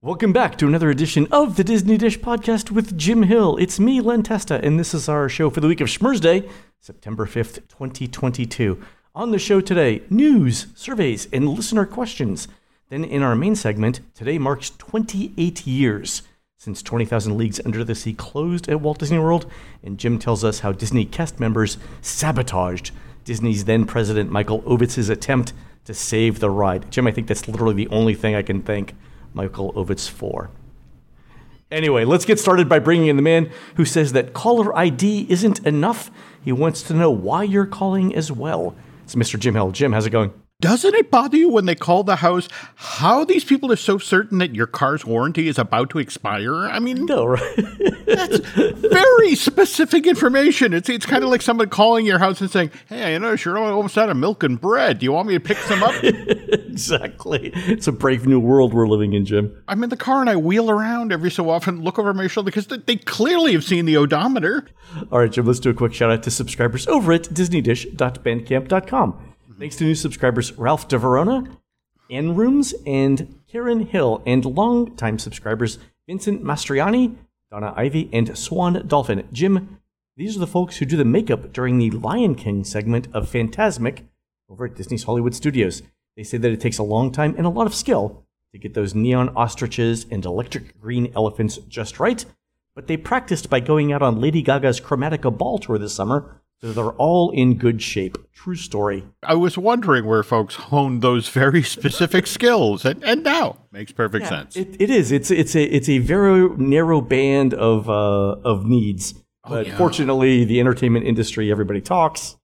Welcome back to another edition of the Disney Dish Podcast with Jim Hill. It's me, Len Testa, and this is our show for the week of Schmurz Day, September 5th, 2022. On the show today, news, surveys, and listener questions. Then in our main segment, today marks 28 years since 20,000 Leagues Under the Sea closed at Walt Disney World, and Jim tells us how Disney cast members sabotaged Disney's then president Michael Ovitz's attempt to save the ride. Jim, I think that's literally the only thing I can thank Michael Ovitz for. Anyway, let's get started by bringing in the man who says that caller ID isn't enough. He wants to know why you're calling as well. It's Mr. Jim Hill. Jim, how's it going? Doesn't it bother you when they call the house how these people are so certain that your car's warranty is about to expire? I mean, no, right? that's very specific information. It's it's kind of like someone calling your house and saying, "Hey, I noticed you're almost out of milk and bread. Do you want me to pick some up?" exactly. It's a brave new world we're living in, Jim. I'm in the car and I wheel around every so often, look over my shoulder because they clearly have seen the odometer. All right, Jim. Let's do a quick shout out to subscribers over at DisneyDish.bandcamp.com. Thanks to new subscribers Ralph DeVerona, N Rooms, and Karen Hill, and longtime subscribers Vincent Mastriani, Donna Ivy, and Swan Dolphin. Jim, these are the folks who do the makeup during the Lion King segment of Fantasmic over at Disney's Hollywood Studios. They say that it takes a long time and a lot of skill to get those neon ostriches and electric green elephants just right, but they practiced by going out on Lady Gaga's Chromatica Ball tour this summer so they're all in good shape. True story. I was wondering where folks honed those very specific skills, and, and now makes perfect yeah, sense. It, it is. It's it's a it's a very narrow band of uh, of needs. Oh, but yeah. fortunately, the entertainment industry, everybody talks,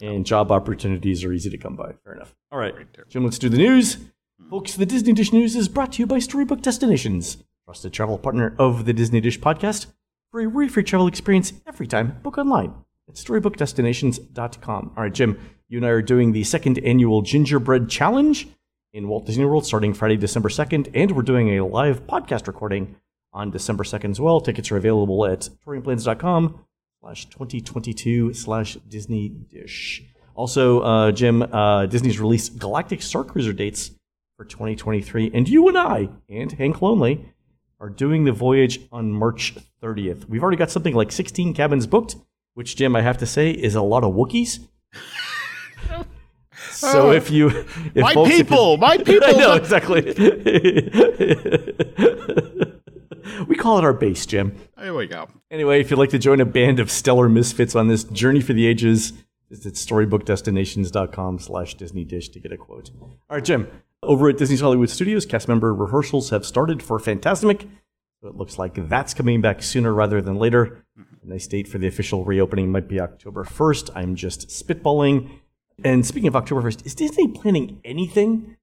and job opportunities are easy to come by. Fair enough. All right, right Jim, let's do the news. Mm-hmm. Folks, the Disney Dish News is brought to you by Storybook Destinations, trusted travel partner of the Disney Dish podcast. For a worry-free travel experience every time, book online at storybookedestinations.com. All right, Jim, you and I are doing the second annual Gingerbread Challenge in Walt Disney World starting Friday, December 2nd, and we're doing a live podcast recording on December 2nd as well. Tickets are available at touringplans.com slash 2022 slash Disney Dish. Also, uh, Jim, uh, Disney's released Galactic Star Cruiser dates for 2023, and you and I and Hank Lonely are doing the voyage on March 30th. We've already got something like 16 cabins booked, which Jim, I have to say, is a lot of Wookiees. so oh, if you, if my folks, people, you, my people, I know exactly. we call it our base, Jim. There we go. Anyway, if you'd like to join a band of stellar misfits on this journey for the ages, visit storybookdestinations.com slash Disney Dish to get a quote. All right, Jim. Over at Disney's Hollywood Studios, cast member rehearsals have started for Fantasmic. So it looks like that's coming back sooner rather than later. A nice date for the official reopening might be October 1st. I'm just spitballing. And speaking of October 1st, is Disney planning anything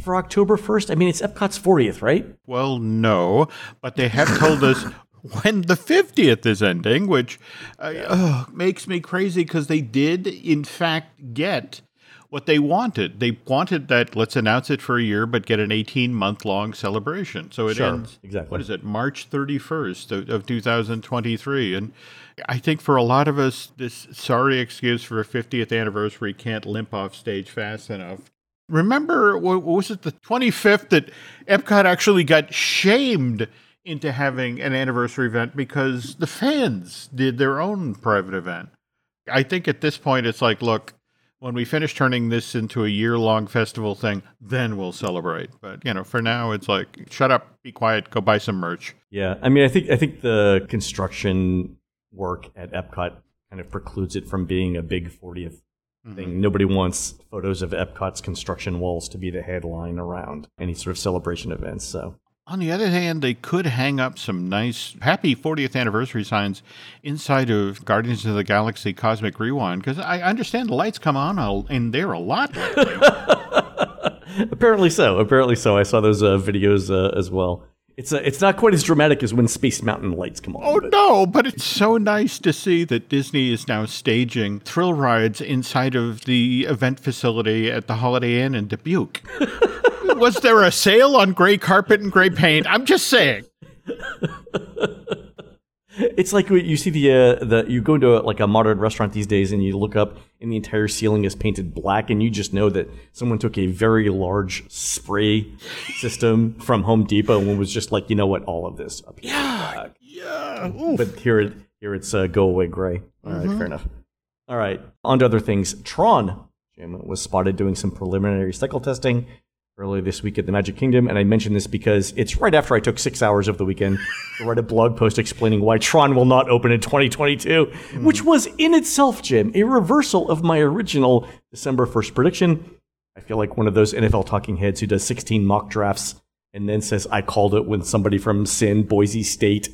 for October 1st? I mean, it's Epcot's 40th, right? Well, no, but they have told us when the 50th is ending, which uh, makes me crazy because they did, in fact, get what they wanted. They wanted that let's announce it for a year, but get an 18 month long celebration. So it sure, ends exactly. What is it? March 31st of, of 2023, and I think for a lot of us, this sorry excuse for a 50th anniversary can't limp off stage fast enough. Remember, what was it, the 25th that Epcot actually got shamed into having an anniversary event because the fans did their own private event. I think at this point, it's like, look, when we finish turning this into a year long festival thing, then we'll celebrate. But you know, for now, it's like shut up, be quiet, go buy some merch. Yeah, I mean, I think I think the construction work at Epcot kind of precludes it from being a big 40th mm-hmm. thing. Nobody wants photos of Epcot's construction walls to be the headline around any sort of celebration events. So on the other hand, they could hang up some nice happy 40th anniversary signs inside of Guardians of the Galaxy Cosmic Rewind because I understand the lights come on in there a lot. apparently so. Apparently so. I saw those uh, videos uh, as well. It's uh, it's not quite as dramatic as when Space Mountain lights come on. Oh but. no, but it's so nice to see that Disney is now staging thrill rides inside of the event facility at the Holiday Inn in Dubuque. was there a sale on gray carpet and gray paint? I'm just saying. it's like you see the uh, the you go into a, like a modern restaurant these days and you look up and the entire ceiling is painted black and you just know that someone took a very large spray system from Home Depot and was just like you know what? All of this up here yeah. yeah. Oof. but here here it's uh, go away gray. All right, mm-hmm. fair enough. All right on to other things. Tron Jim was spotted doing some preliminary cycle testing earlier this week at the Magic Kingdom, and I mention this because it's right after I took six hours of the weekend to write a blog post explaining why Tron will not open in 2022, mm. which was in itself, Jim, a reversal of my original December 1st prediction. I feel like one of those NFL talking heads who does 16 mock drafts and then says, I called it when somebody from Sin, Boise State,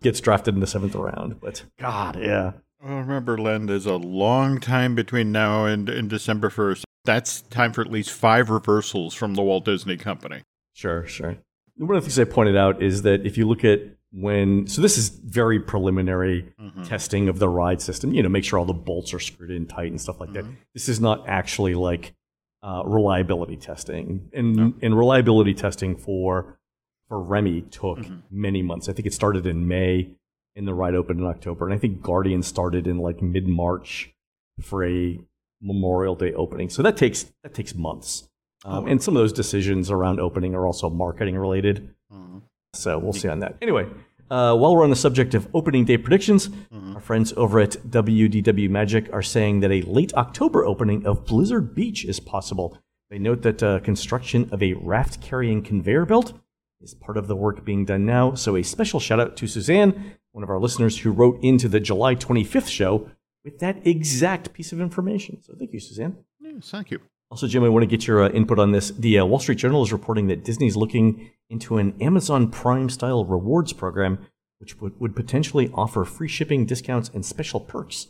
gets drafted in the seventh round. But God, yeah. Well, remember, Len, there's a long time between now and, and December 1st. That's time for at least five reversals from the Walt Disney Company. Sure, sure. One of the things I pointed out is that if you look at when, so this is very preliminary mm-hmm. testing of the ride system, you know, make sure all the bolts are screwed in tight and stuff like mm-hmm. that. This is not actually like uh, reliability testing. And, no. and reliability testing for, for Remy took mm-hmm. many months. I think it started in May and the ride opened in October. And I think Guardian started in like mid March for a Memorial Day opening. So that takes that takes months. Um, oh. And some of those decisions around opening are also marketing related. Mm-hmm. So we'll see on that. Anyway, uh, while we're on the subject of opening day predictions, mm-hmm. our friends over at WDW Magic are saying that a late October opening of Blizzard Beach is possible. They note that uh, construction of a raft carrying conveyor belt is part of the work being done now. So a special shout out to Suzanne, one of our listeners who wrote into the July 25th show with that exact piece of information. So thank you, Suzanne. Yes, thank you. Also, Jim, I want to get your uh, input on this. The uh, Wall Street Journal is reporting that Disney's looking into an Amazon Prime style rewards program, which would, would potentially offer free shipping discounts and special perks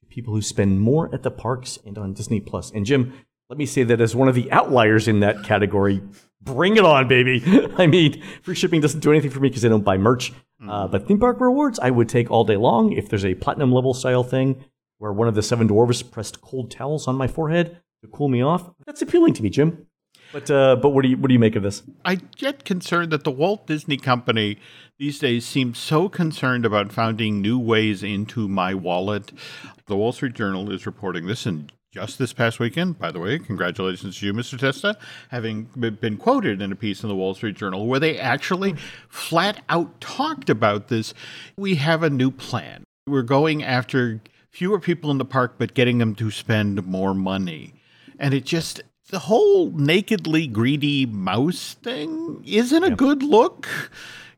to people who spend more at the parks and on Disney Plus. And Jim, let me say that as one of the outliers in that category, bring it on, baby. I mean, free shipping doesn't do anything for me because I don't buy merch. Uh, but theme park rewards, I would take all day long. If there's a platinum level style thing, where one of the seven dwarves pressed cold towels on my forehead to cool me off. That's appealing to me, Jim. But uh, but what do you what do you make of this? I get concerned that the Walt Disney Company these days seems so concerned about finding new ways into my wallet. The Wall Street Journal is reporting this, and just this past weekend, by the way, congratulations to you, Mr. Testa, having been quoted in a piece in the Wall Street Journal where they actually flat out talked about this. We have a new plan. We're going after fewer people in the park, but getting them to spend more money. And it just, the whole nakedly greedy mouse thing isn't a yep. good look.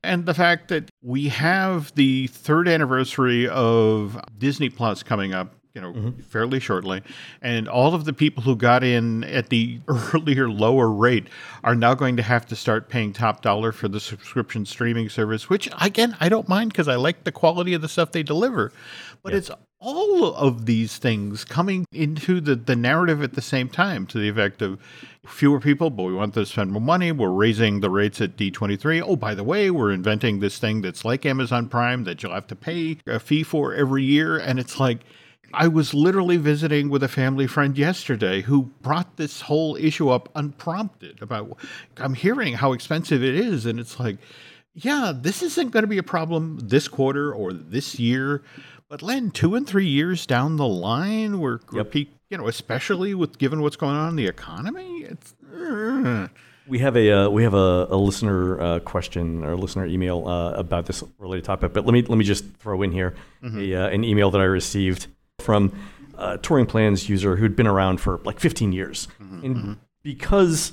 And the fact that we have the third anniversary of Disney Plus coming up you know, mm-hmm. fairly shortly. And all of the people who got in at the earlier lower rate are now going to have to start paying top dollar for the subscription streaming service, which again, I don't mind because I like the quality of the stuff they deliver. But it's all of these things coming into the, the narrative at the same time to the effect of fewer people, but we want to spend more money. We're raising the rates at D23. Oh, by the way, we're inventing this thing that's like Amazon Prime that you'll have to pay a fee for every year. And it's like, I was literally visiting with a family friend yesterday who brought this whole issue up unprompted about I'm hearing how expensive it is and it's like yeah this isn't going to be a problem this quarter or this year but Len, two and three years down the line, we're, yep. we're you know, especially with given what's going on in the economy, it's. Uh. We have a uh, we have a, a listener uh, question or listener email uh, about this related topic, but let me let me just throw in here mm-hmm. a, uh, an email that I received from a touring plans user who'd been around for like 15 years, mm-hmm. and mm-hmm. because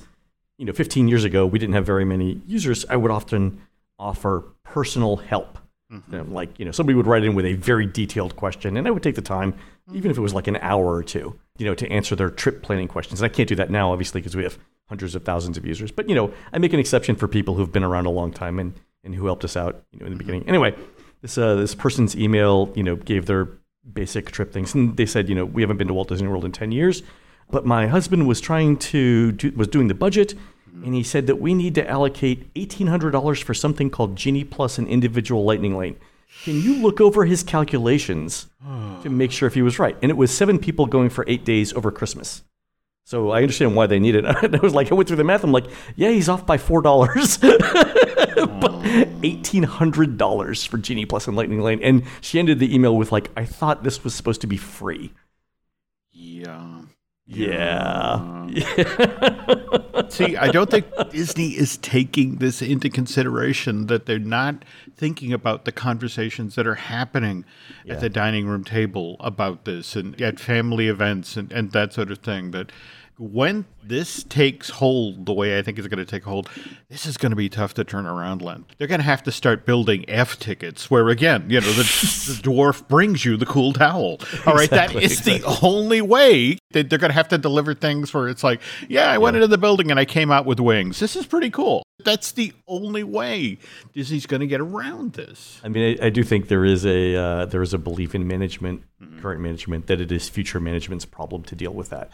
you know 15 years ago we didn't have very many users, I would often offer personal help Mm-hmm. like, you know, somebody would write in with a very detailed question, and I would take the time, mm-hmm. even if it was like an hour or two, you know, to answer their trip planning questions. And I can't do that now, obviously, because we have hundreds of thousands of users. But, you know, I make an exception for people who've been around a long time and, and who helped us out, you know, in the mm-hmm. beginning. Anyway, this, uh, this person's email, you know, gave their basic trip things. And they said, you know, we haven't been to Walt Disney World in 10 years, but my husband was trying to, do, was doing the budget Mm-hmm. and he said that we need to allocate $1,800 for something called Genie Plus an individual lightning lane. Can you look over his calculations to make sure if he was right? And it was seven people going for eight days over Christmas. So I understand why they need it. I was like, I went through the math. I'm like, yeah, he's off by four dollars, but $1,800 for Genie Plus and Lightning Lane. And she ended the email with, like, I thought this was supposed to be free. Yeah. Yeah. yeah. See, I don't think Disney is taking this into consideration that they're not thinking about the conversations that are happening yeah. at the dining room table about this and at family events and, and that sort of thing. That when this takes hold the way I think it's going to take hold, this is going to be tough to turn around, Len. They're going to have to start building F tickets where, again, you know, the, the dwarf brings you the cool towel. All right, exactly, that is exactly. the only way that they're going to have to deliver things where it's like, yeah, I yeah. went into the building and I came out with wings. This is pretty cool. That's the only way Disney's going to get around this. I mean, I, I do think there is a uh, there is a belief in management, mm-hmm. current management, that it is future management's problem to deal with that.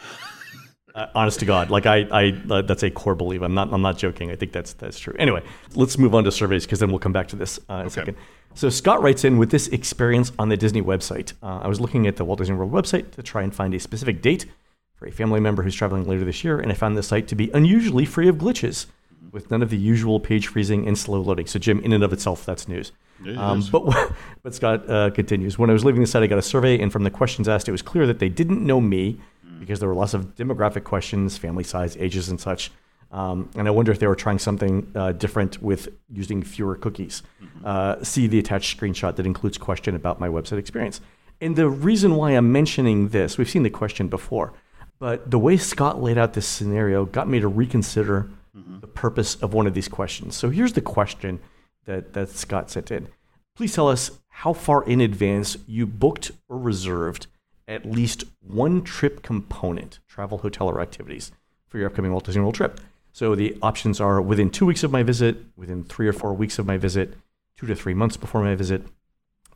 Uh, honest to God, like I, I uh, that's a core belief. I'm not, I'm not joking. I think that's that's true. Anyway, let's move on to surveys because then we'll come back to this uh, in okay. a second. So Scott writes in with this experience on the Disney website. Uh, I was looking at the Walt Disney World website to try and find a specific date for a family member who's traveling later this year, and I found the site to be unusually free of glitches, with none of the usual page freezing and slow loading. So Jim, in and of itself, that's news. Um, but but Scott uh, continues. When I was leaving the site, I got a survey, and from the questions asked, it was clear that they didn't know me because there were lots of demographic questions, family size, ages, and such. Um, and I wonder if they were trying something uh, different with using fewer cookies. Mm-hmm. Uh, see the attached screenshot that includes question about my website experience. And the reason why I'm mentioning this, we've seen the question before, but the way Scott laid out this scenario got me to reconsider mm-hmm. the purpose of one of these questions. So here's the question that, that Scott sent in. Please tell us how far in advance you booked or reserved at least one trip component, travel, hotel, or activities for your upcoming Walt Disney World trip. So the options are within two weeks of my visit, within three or four weeks of my visit, two to three months before my visit,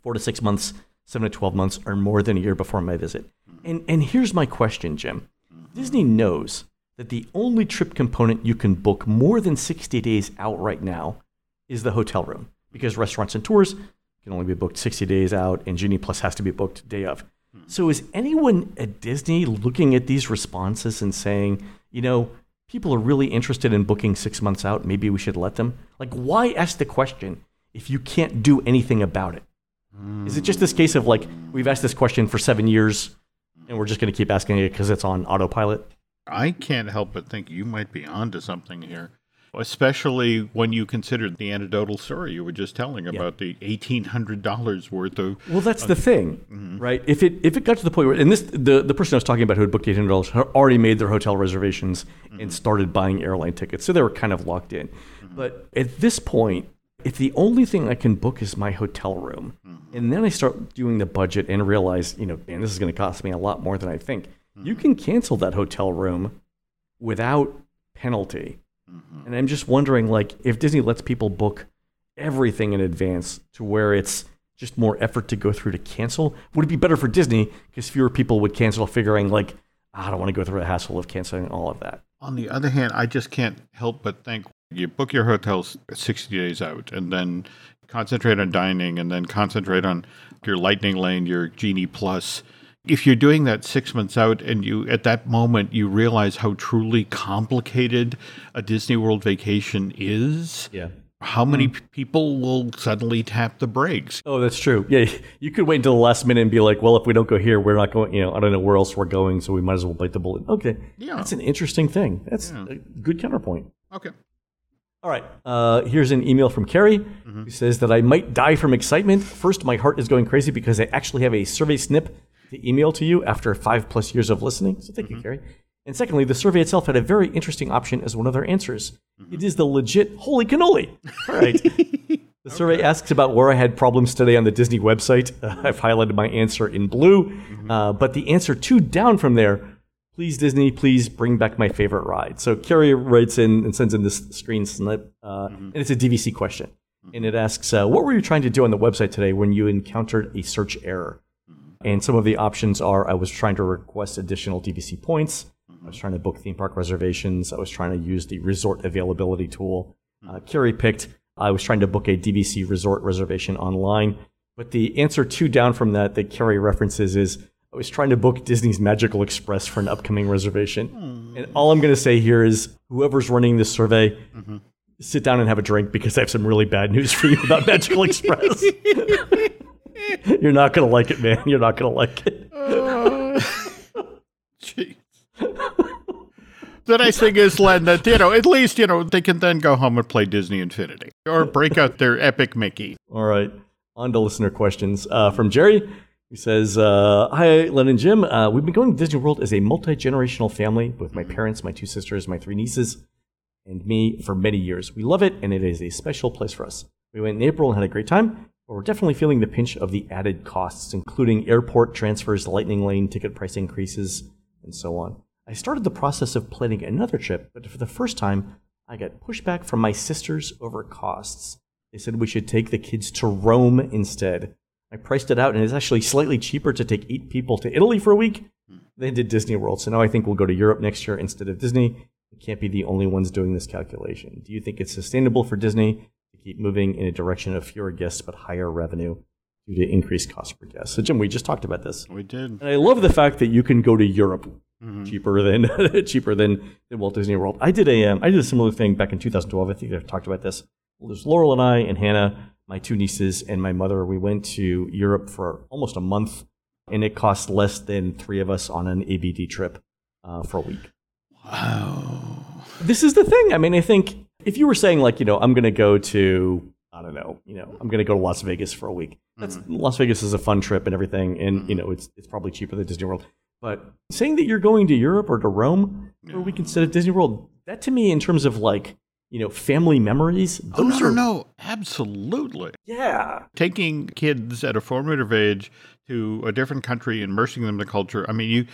four to six months, seven to 12 months, or more than a year before my visit. And, and here's my question, Jim. Disney knows that the only trip component you can book more than 60 days out right now is the hotel room because restaurants and tours can only be booked 60 days out and Genie Plus has to be booked day of. So is anyone at Disney looking at these responses and saying, you know, people are really interested in booking six months out, maybe we should let them? Like, why ask the question if you can't do anything about it? Is it just this case of like, we've asked this question for seven years and we're just going to keep asking it because it's on autopilot? I can't help but think you might be onto something here especially when you consider the anecdotal story you were just telling about yeah. the eighteen hundred dollars worth of. Well, that's uh, the thing, mm-hmm. right? If it if it got to the point where, and this the the person I was talking about who had booked eight hundred dollars had already made their hotel reservations mm-hmm. and started buying airline tickets, so they were kind of locked in. Mm-hmm. But at this point, if the only thing I can book is my hotel room, mm-hmm. and then I start doing the budget and realize, you know, man, this is going to cost me a lot more than I think. You mm-hmm. can cancel that hotel room without penalty Mm-hmm. And I'm just wondering, like, if Disney lets people book everything in advance to where it's just more effort to go through to cancel, would it be better for Disney because fewer people would cancel, figuring like, ah, I don't want to go through the hassle of canceling all of that. On the other hand, I just can't help but think you book your hotels 60 days out and then concentrate on dining and then concentrate on your lightning lane, your Genie Plus if you're doing that six months out and you at that moment you realize how truly complicated a disney world vacation is yeah how many mm. people will suddenly tap the brakes oh that's true yeah you could wait until the last minute and be like well if we don't go here we're not going you know i don't know where else we're going so we might as well bite the bullet okay yeah that's an interesting thing that's yeah. a good counterpoint okay all right. Uh, here's an email from Carrie mm-hmm. who says that I might die from excitement. First, my heart is going crazy because I actually have a survey snip the email to you after five plus years of listening. So thank mm-hmm. you, Carrie. And secondly, the survey itself had a very interesting option as one of their answers. Mm-hmm. It is the legit holy cannoli. All right. the okay. survey asks about where I had problems today on the Disney website. Uh, I've highlighted my answer in blue. Mm-hmm. Uh, but the answer two down from there, please Disney, please bring back my favorite ride. So Carrie writes in and sends in this screen snip, uh, mm-hmm. and it's a DVC question. Mm-hmm. And it asks, uh, what were you trying to do on the website today when you encountered a search error? And some of the options are I was trying to request additional DVC points. I was trying to book theme park reservations. I was trying to use the resort availability tool. Uh, Carrie picked I was trying to book a DVC resort reservation online. But the answer two down from that that Carrie references is I was trying to book Disney's Magical Express for an upcoming reservation. Mm. And all I'm going to say here is whoever's running this survey, mm-hmm. sit down and have a drink because I have some really bad news for you about Magical Express. You're not going to like it, man. You're not going to like it. Jeez. the nice thing is, Len, that, you know, at least, you know, they can then go home and play Disney Infinity or break out their epic Mickey. All right. On to listener questions. Uh, from Jerry, he says, uh, Hi, Len and Jim. Uh, we've been going to Disney World as a multi generational family with my parents, my two sisters, my three nieces, and me for many years. We love it, and it is a special place for us. We went in April and had a great time, we're definitely feeling the pinch of the added costs, including airport transfers, lightning lane, ticket price increases, and so on. I started the process of planning another trip, but for the first time, I got pushback from my sisters over costs. They said we should take the kids to Rome instead. I priced it out, and it's actually slightly cheaper to take eight people to Italy for a week than to Disney World. So now I think we'll go to Europe next year instead of Disney. We can't be the only ones doing this calculation. Do you think it's sustainable for Disney keep moving in a direction of fewer guests but higher revenue due to increased cost per guest? So, Jim, we just talked about this. We did. And I love the fact that you can go to Europe mm-hmm. cheaper than cheaper than, than Walt Disney World. I did a um, I did a similar thing back in 2012. I think I've talked about this. Well, there's Laurel and I and Hannah, my two nieces and my mother. We went to Europe for almost a month, and it cost less than three of us on an ABD trip uh, for a week. Wow. This is the thing. I mean, I think if you were saying like, you know, I'm going to go to I don't know, you know, I'm going to go to Las Vegas for a week. That's mm-hmm. Las Vegas is a fun trip and everything, and mm-hmm. you know, it's it's probably cheaper than Disney World. But saying that you're going to Europe or to Rome for a week instead of Disney World, that to me, in terms of like, you know, family memories, oh, no, are, no, absolutely. Yeah. Taking kids at a formative age to a different country, immersing them in the culture. I mean, you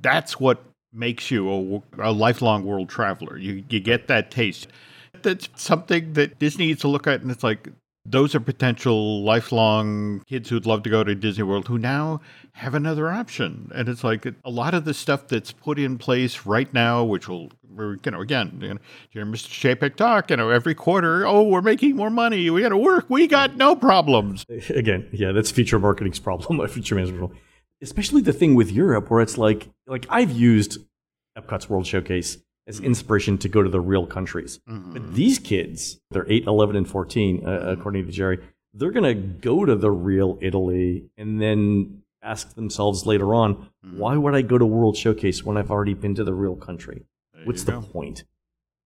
that's what makes you a, a lifelong world traveler. You, you get that taste. That's something that Disney needs to look at, and it's like, those are potential lifelong kids who'd love to go to Disney World who now have another option. And it's like a lot of the stuff that's put in place right now, which will, you know, again, you know, hear Mr. Chapek talk, you know, every quarter, oh, we're making more money. We got to work. We got no problems. Again, yeah, that's future marketing's problem, future management problem. Especially the thing with Europe where it's like, like I've used Epcot's World Showcase as inspiration to go to the real countries. Mm-hmm. But these kids, they're 8, 11, and 14, uh, mm-hmm. according to Jerry, they're going to go to the real Italy and then ask themselves later on, mm-hmm. why would I go to World Showcase when I've already been to the real country? There What's the go. point?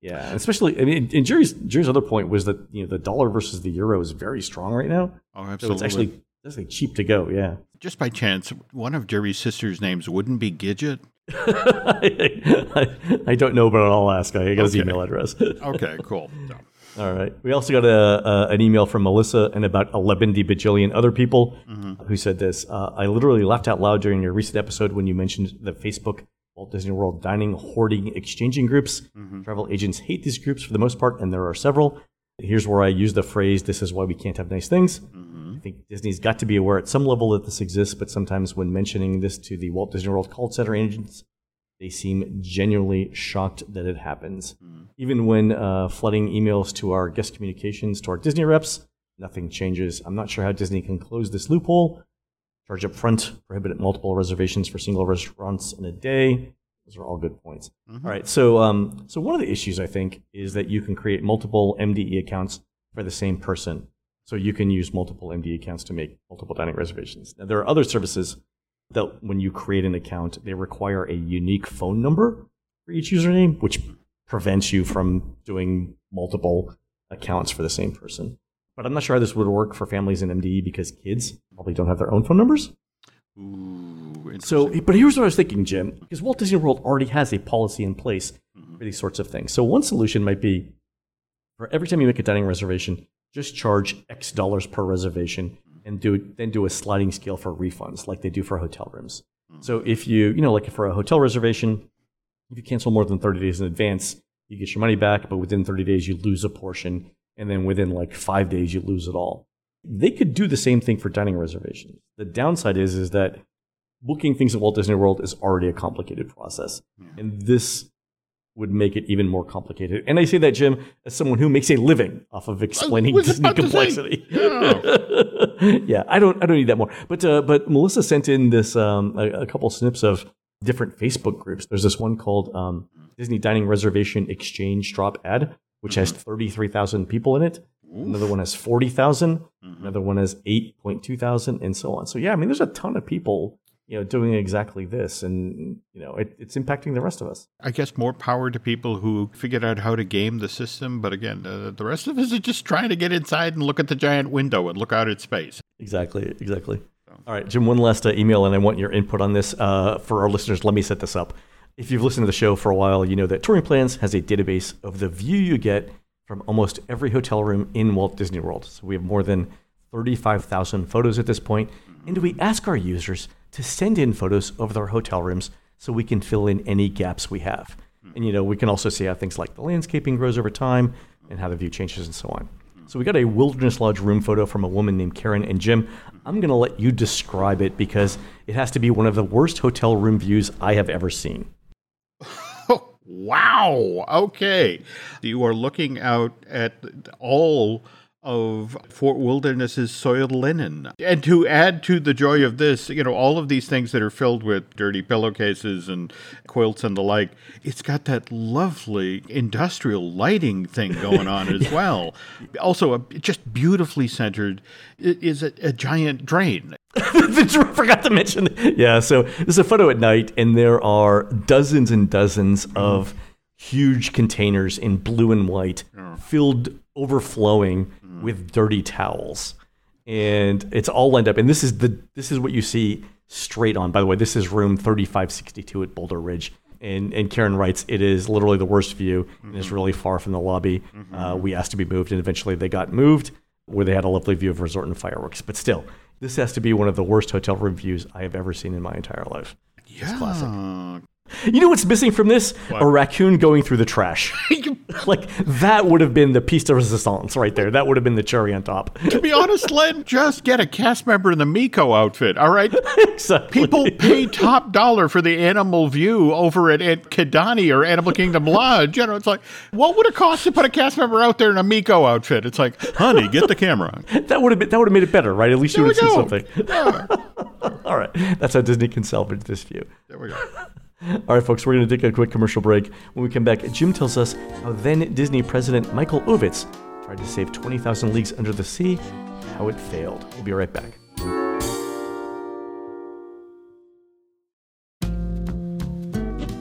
Yeah, and especially, I mean, and Jerry's Jerry's other point was that you know the dollar versus the euro is very strong right now. Oh, absolutely. So it's actually that's like cheap to go. Yeah. Just by chance, one of Jerry's sister's names wouldn't be Gidget. I, I, don't know, but I'll ask. I got his email address. okay, cool. All right. We also got a, a, an email from Melissa and about 11 bajillion other people mm-hmm. who said this. Uh, I literally laughed out loud during your recent episode when you mentioned the Facebook Walt Disney World dining, hoarding, exchanging groups. Mm-hmm. Travel agents hate these groups for the most part, and there are several. Here's where I use the phrase, this is why we can't have nice things. Mm-hmm. I think Disney's got to be aware at some level that this exists, but sometimes when mentioning this to the Walt Disney World call center agents, they seem genuinely shocked that it happens. Mm. Even when uh, flooding emails to our guest communications to our Disney reps, nothing changes. I'm not sure how Disney can close this loophole. Charge up front, prohibit multiple reservations for single restaurants in a day. Those are all good points. Mm-hmm. All right, so um, so one of the issues I think is that you can create multiple MDE accounts for the same person. So you can use multiple MDE accounts to make multiple dining reservations. Now there are other services that when you create an account, they require a unique phone number for each username, which prevents you from doing multiple accounts for the same person. But I'm not sure how this would work for families in MDE because kids probably don't have their own phone numbers. Ooh, so, but here's what I was thinking, Jim, because Walt Disney World already has a policy in place mm-hmm. for these sorts of things. So, one solution might be for every time you make a dining reservation, just charge X dollars per reservation and do then do a sliding scale for refunds like they do for hotel rooms. Mm-hmm. So if you, you know, like for a hotel reservation, if you cancel more than 30 days in advance, you get your money back, but within 30 days you lose a portion, and then within like 5 days you lose it all. They could do the same thing for dining reservations. The downside is is that booking things at Walt Disney World is already a complicated process. And this would make it even more complicated. And I say that, Jim, as someone who makes a living off of explaining Disney complexity. Yeah. yeah. I don't. I don't need that more. But uh, but Melissa sent in this um, a, a, couple snips of different Facebook groups. There's this one called um, Disney Dining Reservation Exchange Drop Ad. which mm-hmm. has 33,000 people in it. Oof. Another one has 40,000. Mm-hmm. Another one has 8.2 thousand, and so on. So yeah, I mean, there's a ton of people you know, doing exactly this, and you know, it, it's impacting the rest of us. I guess more power to people who figured out how to game the system, but again, uh, the rest of us are just trying to get inside and look at the giant window and look out at space. Exactly, exactly. All right, Jim, one last uh, email, and I want your input on this uh, for our listeners. Let me set this up. If you've listened to the show for a while, you know that Touring Plans has a database of the view you get from almost every hotel room in Walt Disney World. So we have more than 35,000 photos at this point, and we ask our users to send in photos of their hotel rooms so we can fill in any gaps we have. Hmm. And you know, we can also see how things like the landscaping grows over time and how the view changes and so on. Hmm. So we got a Wilderness Lodge room photo from a woman named Karen and Jim. I'm going to let you describe it because it has to be one of the worst hotel room views I have ever seen. wow. Okay. You are looking out at all of Fort Wilderness's soiled linen. And to add to the joy of this, you know, all of these things that are filled with dirty pillowcases and quilts and the like, it's got that lovely industrial lighting thing going on as well. Also, a, just beautifully centered is a, a giant drain. I forgot to mention. Yeah, so there's a photo at night, and there are dozens and dozens of mm. huge containers in blue and white, filled overflowing with dirty towels, and it's all lined up. And this is the this is what you see straight on. By the way, this is room 3562 at Boulder Ridge. And, and Karen writes, it is literally the worst view mm-hmm. and it's really far from the lobby. Mm-hmm. Uh, we asked to be moved, and eventually they got moved where they had a lovely view of resort and fireworks. But still, this has to be one of the worst hotel room views I have ever seen in my entire life. Yeah. It's classic. You know what's missing from this? What? A raccoon going through the trash. like that would have been the piece de resistance right there. That would have been the cherry on top. to be honest, Len, just get a cast member in the Meeko outfit. All right. exactly. People pay top dollar for the animal view over at, at Kidani or Animal Kingdom Lodge. You know, it's like, what would it cost to put a cast member out there in a Meeko outfit? It's like, honey, get the camera. On. That would have been that would have made it better, right? At least there you would have seen something. Yeah. All right. That's how Disney can salvage this view. There we go. All right, folks, we're going to take a quick commercial break. When we come back, Jim tells us how then Disney president Michael Ovitz tried to save 20,000 Leagues Under the Sea, how it failed. We'll be right back.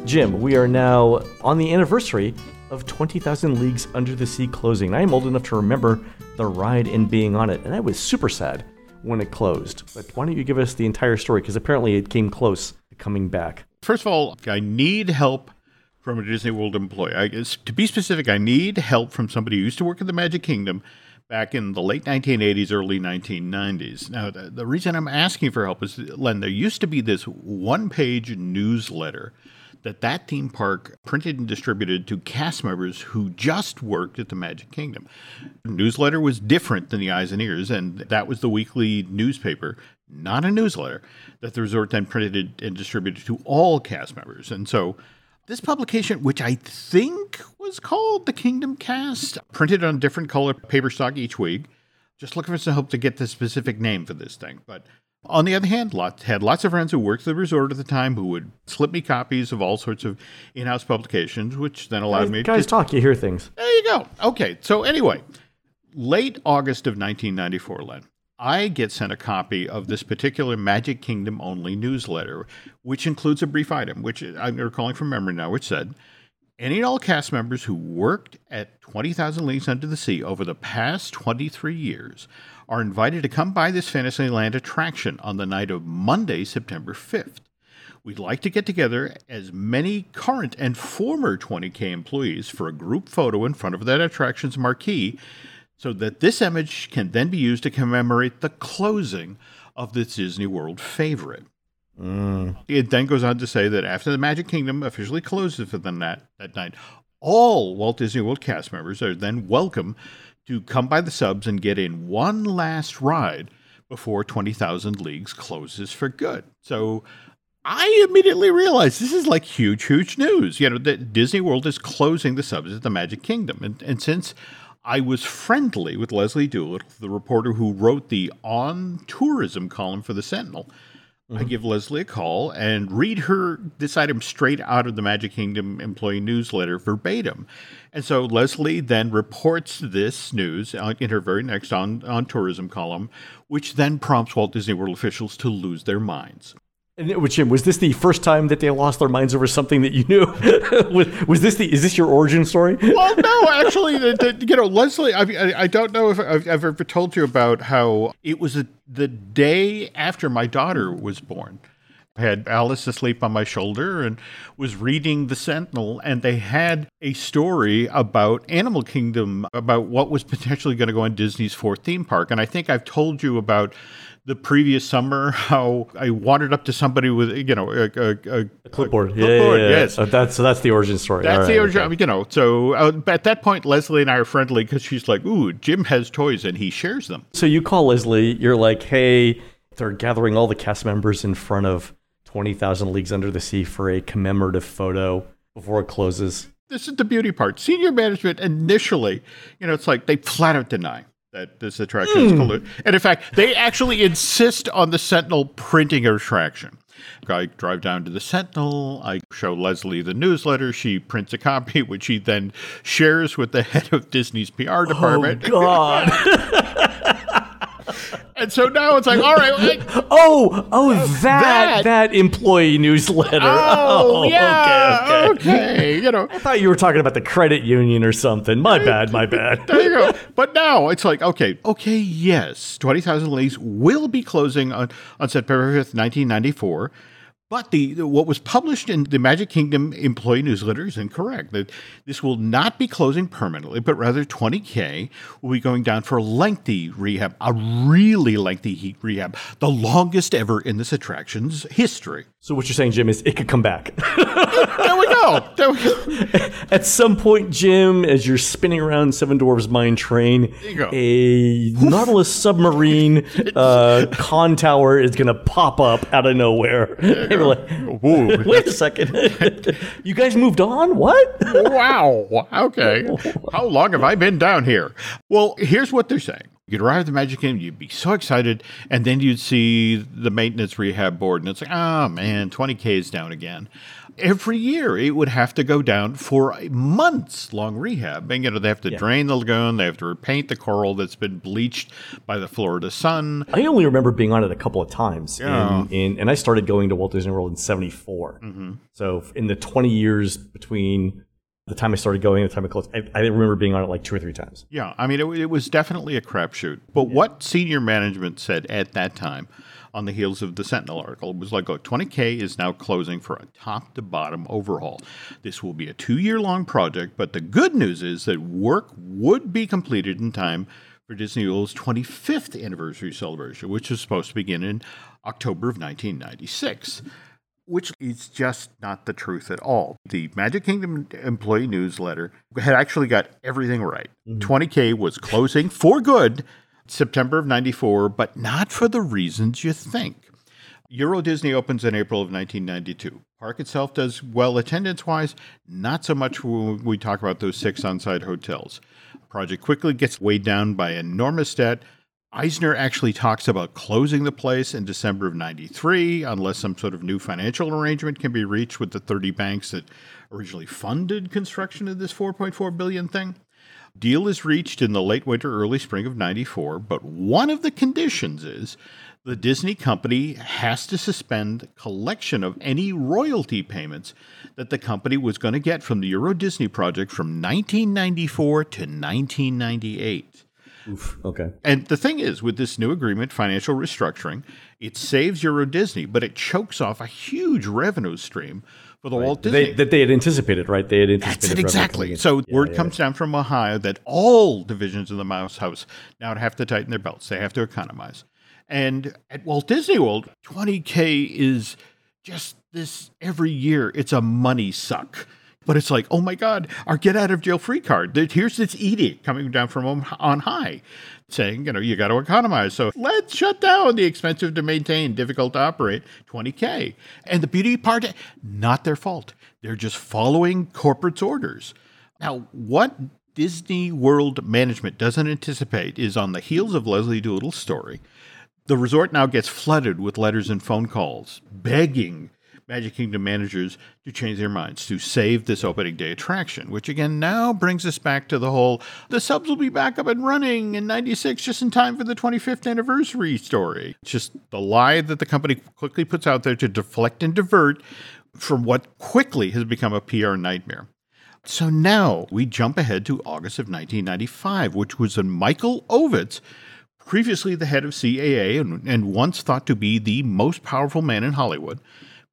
Jim, we are now on the anniversary of 20,000 Leagues Under the Sea closing. I am old enough to remember the ride and being on it, and I was super sad when it closed. But why don't you give us the entire story? Because apparently it came close to coming back. First of all, I need help from a Disney World employee. I, to be specific, I need help from somebody who used to work at the Magic Kingdom back in the late 1980s, early 1990s. Now, the, the reason I'm asking for help is, Len, there used to be this one page newsletter that that theme park printed and distributed to cast members who just worked at the Magic Kingdom. The newsletter was different than the Eyes and Ears, and that was the weekly newspaper, not a newsletter, that the resort then printed and distributed to all cast members. And so this publication, which I think was called the Kingdom Cast, printed on different color paper stock each week. Just looking for some help to get the specific name for this thing. But on the other hand, lots, had lots of friends who worked at the resort at the time who would slip me copies of all sorts of in-house publications, which then allowed guys, me. Guys, to, talk. You hear things. There you go. Okay, so anyway, late August of 1994, Len, I get sent a copy of this particular Magic Kingdom only newsletter, which includes a brief item, which I'm recalling from memory now, which said. Any and all cast members who worked at 20,000 Leagues Under the Sea over the past 23 years are invited to come by this Fantasyland attraction on the night of Monday, September 5th. We'd like to get together as many current and former 20K employees for a group photo in front of that attraction's marquee so that this image can then be used to commemorate the closing of this Disney World favorite. Mm. It then goes on to say that after the Magic Kingdom officially closes for the night, that night, all Walt Disney World cast members are then welcome to come by the subs and get in one last ride before 20,000 Leagues closes for good. So I immediately realized this is like huge, huge news. You know, that Disney World is closing the subs at the Magic Kingdom. And, and since I was friendly with Leslie Doolittle, the reporter who wrote the on tourism column for the Sentinel, Mm-hmm. I give Leslie a call and read her this item straight out of the Magic Kingdom employee newsletter verbatim. And so Leslie then reports this news in her very next on, on tourism column, which then prompts Walt Disney World officials to lose their minds. And Jim, was this the first time that they lost their minds over something that you knew? was, was, this the? Is this your origin story? well, no, actually, the, the, you know, Leslie. I, I don't know if I've, I've, ever told you about how it was a, the day after my daughter was born. I had Alice asleep on my shoulder and was reading the Sentinel, and they had a story about Animal Kingdom, about what was potentially going to go on Disney's fourth theme park. And I think I've told you about the previous summer how I wandered up to somebody with you know a, a, a, a clipboard. Yeah, clipboard. Yeah, yeah, yes. So that's so that's the origin story. That's right, the origin. Okay. You know, so uh, at that point, Leslie and I are friendly because she's like, "Ooh, Jim has toys and he shares them." So you call Leslie. You're like, "Hey, they're gathering all the cast members in front of Twenty Thousand Leagues Under the Sea for a commemorative photo before it closes." This is the beauty part. Senior management initially, you know, it's like they flat out deny that this attraction is polluted. Hmm. And in fact, they actually insist on the Sentinel printing a attraction. I drive down to the Sentinel. I show Leslie the newsletter. She prints a copy, which she then shares with the head of Disney's PR department. Oh, God. And so now it's like, all right. Like, oh, oh, that, that, that employee newsletter. Oh, oh yeah. Okay, okay. okay. You know, I thought you were talking about the credit union or something. My bad. My bad. there you go. But now it's like, okay, okay, yes, twenty thousand leagues will be closing on on September fifth, nineteen ninety four. But the what was published in the Magic Kingdom employee newsletter is incorrect. That this will not be closing permanently, but rather 20K will be going down for a lengthy rehab, a really lengthy heat rehab, the longest ever in this attraction's history. So what you're saying, Jim, is it could come back. there we go. There we go. At some point, Jim, as you're spinning around Seven Dwarfs Mine Train, a Nautilus submarine uh, con tower is going to pop up out of nowhere. Like, Wait a second. you guys moved on? What? wow. Okay. How long have I been down here? Well, here's what they're saying. You'd arrive at the Magic Kingdom, you'd be so excited, and then you'd see the maintenance rehab board, and it's like, oh man, 20K is down again. Every year it would have to go down for a months long rehab. And, you know, they have to yeah. drain the lagoon, they have to repaint the coral that's been bleached by the Florida sun. I only remember being on it a couple of times. Yeah. In, in, and I started going to Walt Disney World in 74. Mm-hmm. So in the 20 years between the time I started going, the time I closed, I, I, remember being on it like two or three times. Yeah, I mean, it, it was definitely a crapshoot. But yeah. what senior management said at that time, on the heels of the Sentinel article, was like, look, 20K is now closing for a top to bottom overhaul. This will be a two year long project, but the good news is that work would be completed in time for Disney World's 25th anniversary celebration, which is supposed to begin in October of 1996 which is just not the truth at all. The Magic Kingdom employee newsletter had actually got everything right. Mm-hmm. 20K was closing for good September of 94, but not for the reasons you think. Euro Disney opens in April of 1992. Park itself does well attendance wise, not so much when we talk about those six on site hotels. Project quickly gets weighed down by enormous debt, Eisner actually talks about closing the place in December of 93 unless some sort of new financial arrangement can be reached with the 30 banks that originally funded construction of this 4.4 billion thing. Deal is reached in the late winter early spring of 94, but one of the conditions is the Disney company has to suspend collection of any royalty payments that the company was going to get from the Euro Disney project from 1994 to 1998. Oof, okay. And the thing is, with this new agreement, financial restructuring, it saves Euro Disney, but it chokes off a huge revenue stream for the right. Walt Disney they, that they had anticipated, right? They had anticipated That's it exactly. So yeah, word yeah, comes yeah. down from Ohio that all divisions of the Mouse House now have to tighten their belts. They have to economize. And at Walt Disney World, 20k is just this every year. It's a money suck. But it's like, oh my God, our get out of jail free card. Here's this edict coming down from on high saying, you know, you got to economize. So let's shut down the expensive to maintain, difficult to operate 20K. And the beauty part, not their fault. They're just following corporate's orders. Now, what Disney World management doesn't anticipate is on the heels of Leslie Doolittle's story, The resort now gets flooded with letters and phone calls begging Magic Kingdom managers to change their minds to save this opening day attraction, which again now brings us back to the whole the subs will be back up and running in 96 just in time for the 25th anniversary story. Just the lie that the company quickly puts out there to deflect and divert from what quickly has become a PR nightmare. So now we jump ahead to August of 1995, which was when Michael Ovitz previously the head of CAA and, and, once thought to be the most powerful man in Hollywood,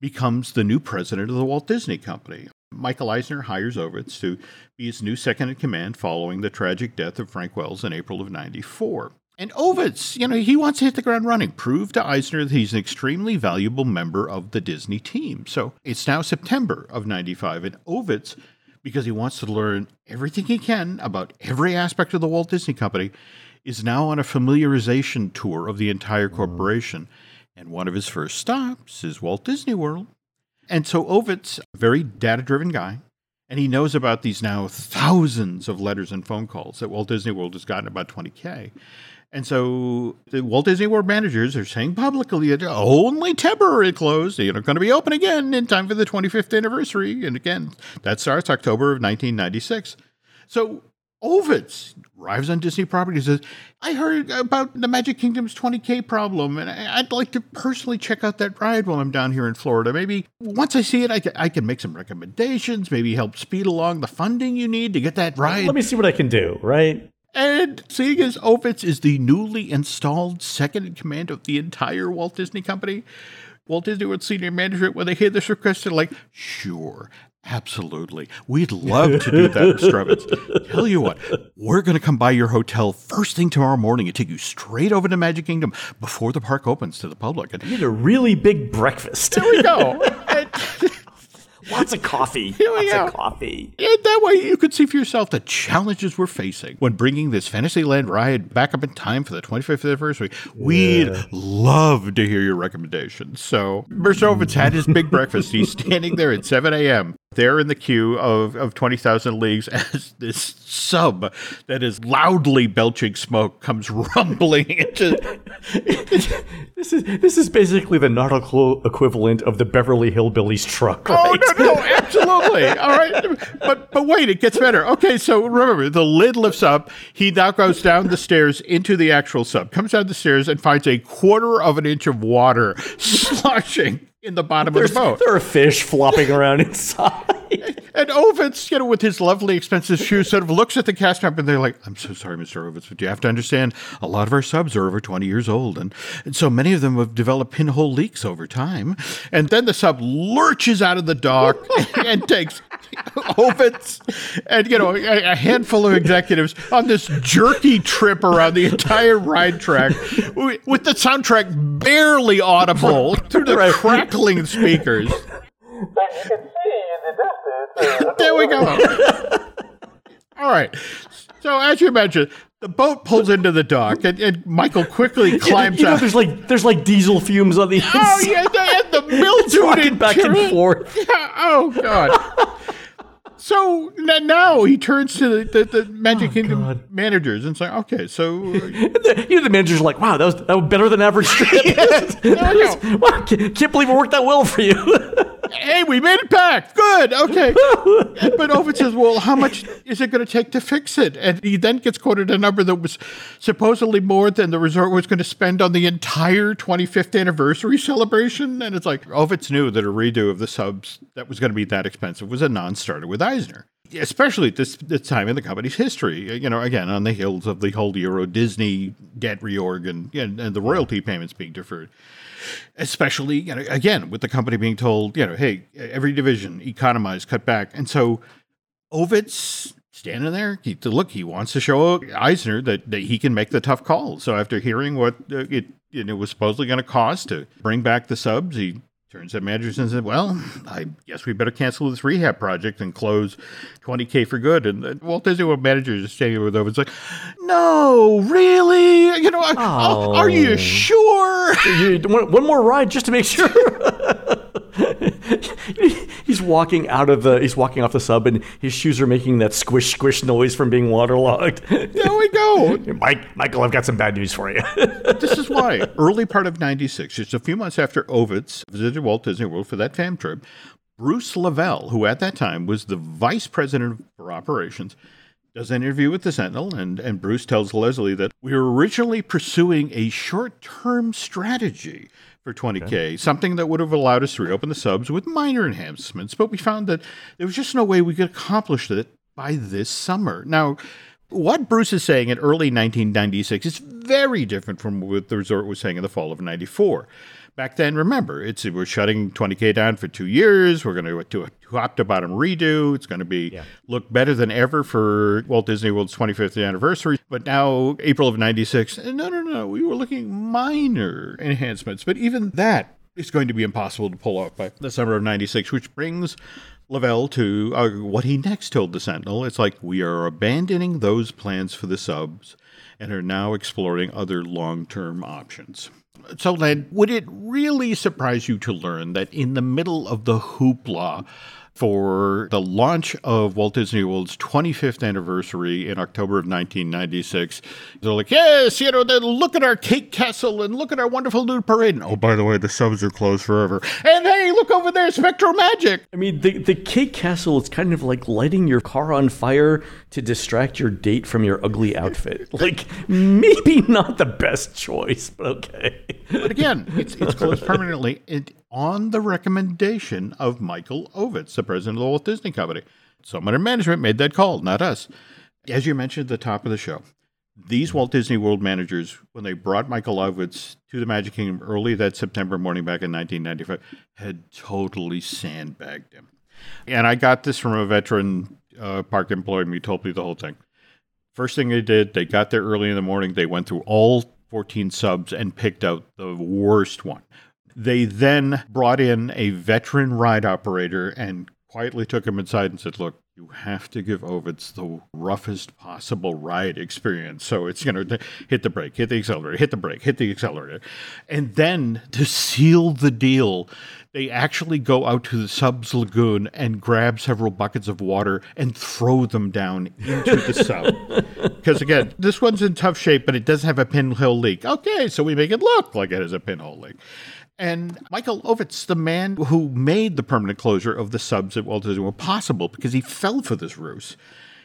becomes the new president of the Walt Disney Company. Michael Eisner hires Ovitz to be his new second in command following the tragic death of Frank Wells in April of 94. And Ovitz, you know, he wants to hit the ground running, prove to Eisner that he's an extremely valuable member of the Disney team. So it's now September of 95, and Ovitz, because he wants to learn everything he can about every aspect of the Walt Disney Company, is now on a familiarization tour of the entire corporation. And one of his first stops is Walt Disney World. And so Ovitz, a very data driven guy, and he knows about these now thousands of letters and phone calls that Walt Disney World has gotten about 20K. And so the Walt Disney World managers are saying publicly that only temporary closed. They're going to be open again in time for the 25th anniversary. And again, that starts October of 1996. So Ovitz arrives on Disney property and says, I heard about the Magic Kingdom's 20K problem, and I'd like to personally check out that ride while I'm down here in Florida. Maybe once I see it, I can, I can make some recommendations, maybe help speed along the funding you need to get that ride. Let me see what I can do, right? And seeing as Ovitz is the newly installed second in command of the entire Walt Disney Company, Walt Disney World senior management, when they hear this request, they're like, sure, Absolutely. We'd love to do that, Mr. Evans. Tell you what, we're going to come by your hotel first thing tomorrow morning and take you straight over to Magic Kingdom before the park opens to the public. And you need a really big breakfast. There we go. Lots of coffee. Here we Lots go. of coffee. And that way you could see for yourself the challenges we're facing when bringing this Fantasyland ride back up in time for the 25th anniversary. We'd love to hear your recommendations. So Mr. Ovitz had his big breakfast. He's standing there at 7 a.m. there in the queue of, of 20,000 Leagues as this sub that is loudly belching smoke comes rumbling into. this is this is basically the nautical equivalent of the Beverly Hillbillies truck. Oh, right? Oh no, no, absolutely. All right, but but wait, it gets better. Okay, so remember the lid lifts up. He now goes down the stairs into the actual sub. Comes down the stairs and finds a quarter of an inch of water sloshing in the bottom There's, of the boat. There are fish flopping around inside. And Ovitz, you know, with his lovely expensive shoes, sort of looks at the cast member and they're like, I'm so sorry, Mr. Ovitz, but you have to understand a lot of our subs are over 20 years old. And, and so many of them have developed pinhole leaks over time. And then the sub lurches out of the dock and takes Ovitz and, you know, a, a, handful of executives on this jerky trip around the entire ride track with the soundtrack barely audible through the crackling speakers. there we go. All right. So as you mentioned, the boat pulls into the dock, and, and Michael quickly climbs you know, out. There's like there's like diesel fumes on the oh, inside. Oh yeah, and the, the mildew back and forth. Yeah, oh god. So now he turns to the, the, the Magic oh, Kingdom God. managers and say, "Okay, so uh, the, you know the managers are like, wow, that was that was better than average trip. yes, no, wow, can't, can't believe it worked that well for you." Hey, we made it back. Good. Okay. but Ovitz says, well, how much is it going to take to fix it? And he then gets quoted a number that was supposedly more than the resort was going to spend on the entire 25th anniversary celebration. And it's like, Ovitz knew that a redo of the subs that was going to be that expensive was a non starter with Eisner especially at this, this time in the company's history, you know, again, on the heels of the whole Euro Disney debt reorg and, and, and the royalty payments being deferred. Especially you know, again with the company being told, you know, hey, every division economize, cut back, and so Ovitz standing there, he, look, he wants to show Eisner that, that he can make the tough call. So after hearing what uh, it, it was supposedly going to cost to bring back the subs, he Turns out managers said, "Well, I guess we better cancel this rehab project and close 20k for good." And Walt Disney World manager is standing over there It's like, "No, really? You know, oh. are you sure? one more ride just to make sure." he's walking out of the he's walking off the sub and his shoes are making that squish squish noise from being waterlogged. There we go. Mike Michael, I've got some bad news for you. this is why early part of 96, just a few months after Ovitz visited Walt Disney World for that fam trip, Bruce Laval, who at that time was the vice president for operations, does an interview with the Sentinel, and, and Bruce tells Leslie that we were originally pursuing a short term strategy for 20K, okay. something that would have allowed us to reopen the subs with minor enhancements, but we found that there was just no way we could accomplish it by this summer. Now, what Bruce is saying in early 1996 is very different from what the resort was saying in the fall of 94 back then, remember, it's we're shutting 20K down for two years. We're going to do a top to bottom redo. It's going to be yeah. look better than ever for Walt Disney World's 25th anniversary. But now, April of 96, eh, no, no, no, we were looking minor enhancements. But even that is going to be impossible to pull off by the summer of 96, which brings Laval to uh, what he next told the Sentinel. It's like, we are abandoning those plans for the subs and are now exploring other long term options. So, Len, would it really surprise you to learn that in the middle of the hoopla for the launch of Walt Disney World's 25th anniversary in October of 1996. They're like, yes, you know, look at our cake castle and look at our wonderful new parade. And, oh, by the way, the subs are closed forever. And hey, look over there, SpectroMagic. I mean, the, the cake castle is kind of like lighting your car on fire to distract your date from your ugly outfit. like, maybe not the best choice, but okay. but again, it's, it's closed permanently. It, on the recommendation of Michael Ovitz, the president of the Walt Disney Company. Someone in management made that call, not us. As you mentioned at the top of the show, these Walt Disney World managers, when they brought Michael Ovitz to the Magic Kingdom early that September morning back in 1995, had totally sandbagged him. And I got this from a veteran uh, park employee who told me the whole thing. First thing they did, they got there early in the morning. They went through all 14 subs and picked out the worst one. They then brought in a veteran ride operator and quietly took him inside and said, Look, you have to give Ovitz the roughest possible ride experience. So it's, you know, hit the brake, hit the accelerator, hit the brake, hit the accelerator. And then to seal the deal, they actually go out to the subs lagoon and grab several buckets of water and throw them down into the sub. Because again, this one's in tough shape, but it does have a pinhole leak. Okay, so we make it look like it has a pinhole leak. And Michael Ovitz, the man who made the permanent closure of the subs at Walt Disney World possible because he fell for this ruse.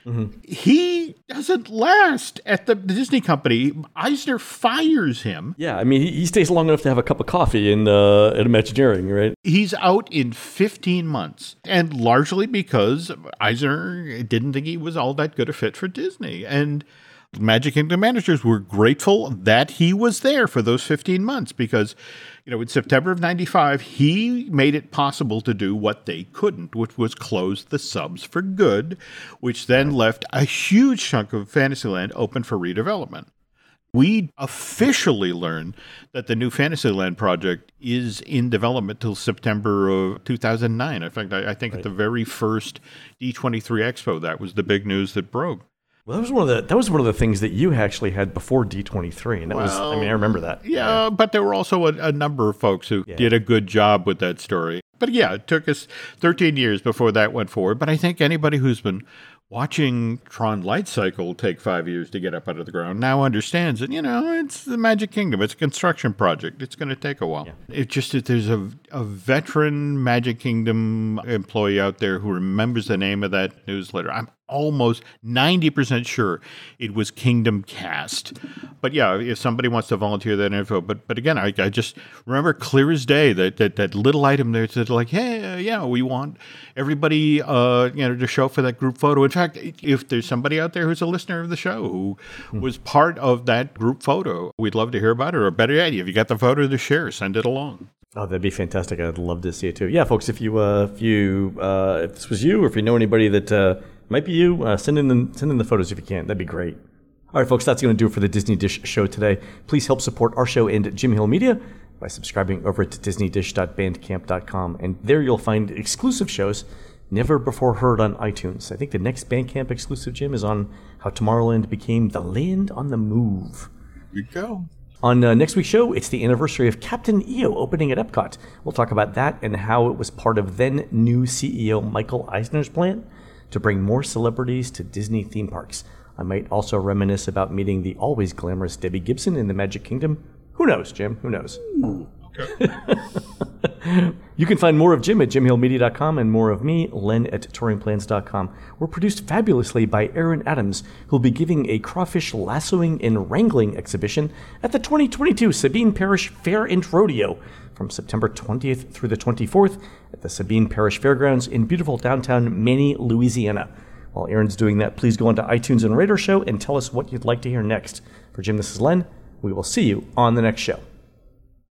Mm-hmm. He doesn't last at the Disney company. Eisner fires him. Yeah, I mean, he, he stays long enough to have a cup of coffee in uh, at Imagineering, right? He's out in 15 months, and largely because Eisner didn't think he was all that good a fit for Disney. And Magic Kingdom managers were grateful that he was there for those 15 months because you know, in September of 95, he made it possible to do what they couldn't, which was close the subs for good, which then left a huge chunk of Fantasyland open for redevelopment. We officially learned that the new Fantasyland project is in development till September of 2009. In fact, I, I think right. at the very first D23 Expo, that was the big news that broke. Well, that was one of the that was one of the things that you actually had before D twenty three, and that well, was I mean I remember that. Yeah, yeah. but there were also a, a, number of folks who yeah. did a good job with that story. But yeah, it took us thirteen years before that went forward. But I think anybody who's been watching Tron Light Cycle take five years to get up out of the ground now understands that, you know, it's the Magic Kingdom. It's a construction project. It's going to take a while. Yeah. It's just that there's a, a veteran Magic Kingdom employee out there who remembers the name of that newsletter. I'm almost 90% sure it was Kingdom Cast. But yeah, if somebody wants to volunteer that info, but but again, I, I just remember clear as day that, that, that little item there said like, hey, uh, yeah, we want everybody, uh, you know, to show for that group photo. In fact, if there's somebody out there who's a listener of the show who hmm. was part of that group photo, we'd love to hear about it. Or better yet, if you got the photo to share, send it along. Oh, that'd be fantastic! I'd love to see it too. Yeah, folks, if you uh, if you uh, if this was you, or if you know anybody that uh, might be you. Uh, send in the send in the photos if you can. That'd be great. All right, folks, that's going to do it for the Disney Dish show today. Please help support our show and Jim Hill Media by subscribing over to disneydish.bandcamp.com, and there you'll find exclusive shows never before heard on iTunes. I think the next Bandcamp exclusive, Jim, is on how Tomorrowland became the land on the move. Here you go. On uh, next week's show, it's the anniversary of Captain EO opening at Epcot. We'll talk about that and how it was part of then new CEO Michael Eisner's plan to bring more celebrities to Disney theme parks. I might also reminisce about meeting the always glamorous Debbie Gibson in the Magic Kingdom. Who knows, Jim? Who knows? Okay. you can find more of Jim at jimhillmedia.com and more of me, Len at touringplans.com. We're produced fabulously by Aaron Adams, who'll be giving a crawfish lassoing and wrangling exhibition at the 2022 Sabine Parish Fair and Rodeo from September 20th through the 24th at the Sabine Parish Fairgrounds in beautiful downtown Many, Louisiana. While Aaron's doing that, please go onto iTunes and Radar Show and tell us what you'd like to hear next. For Jim, this is Len. We will see you on the next show.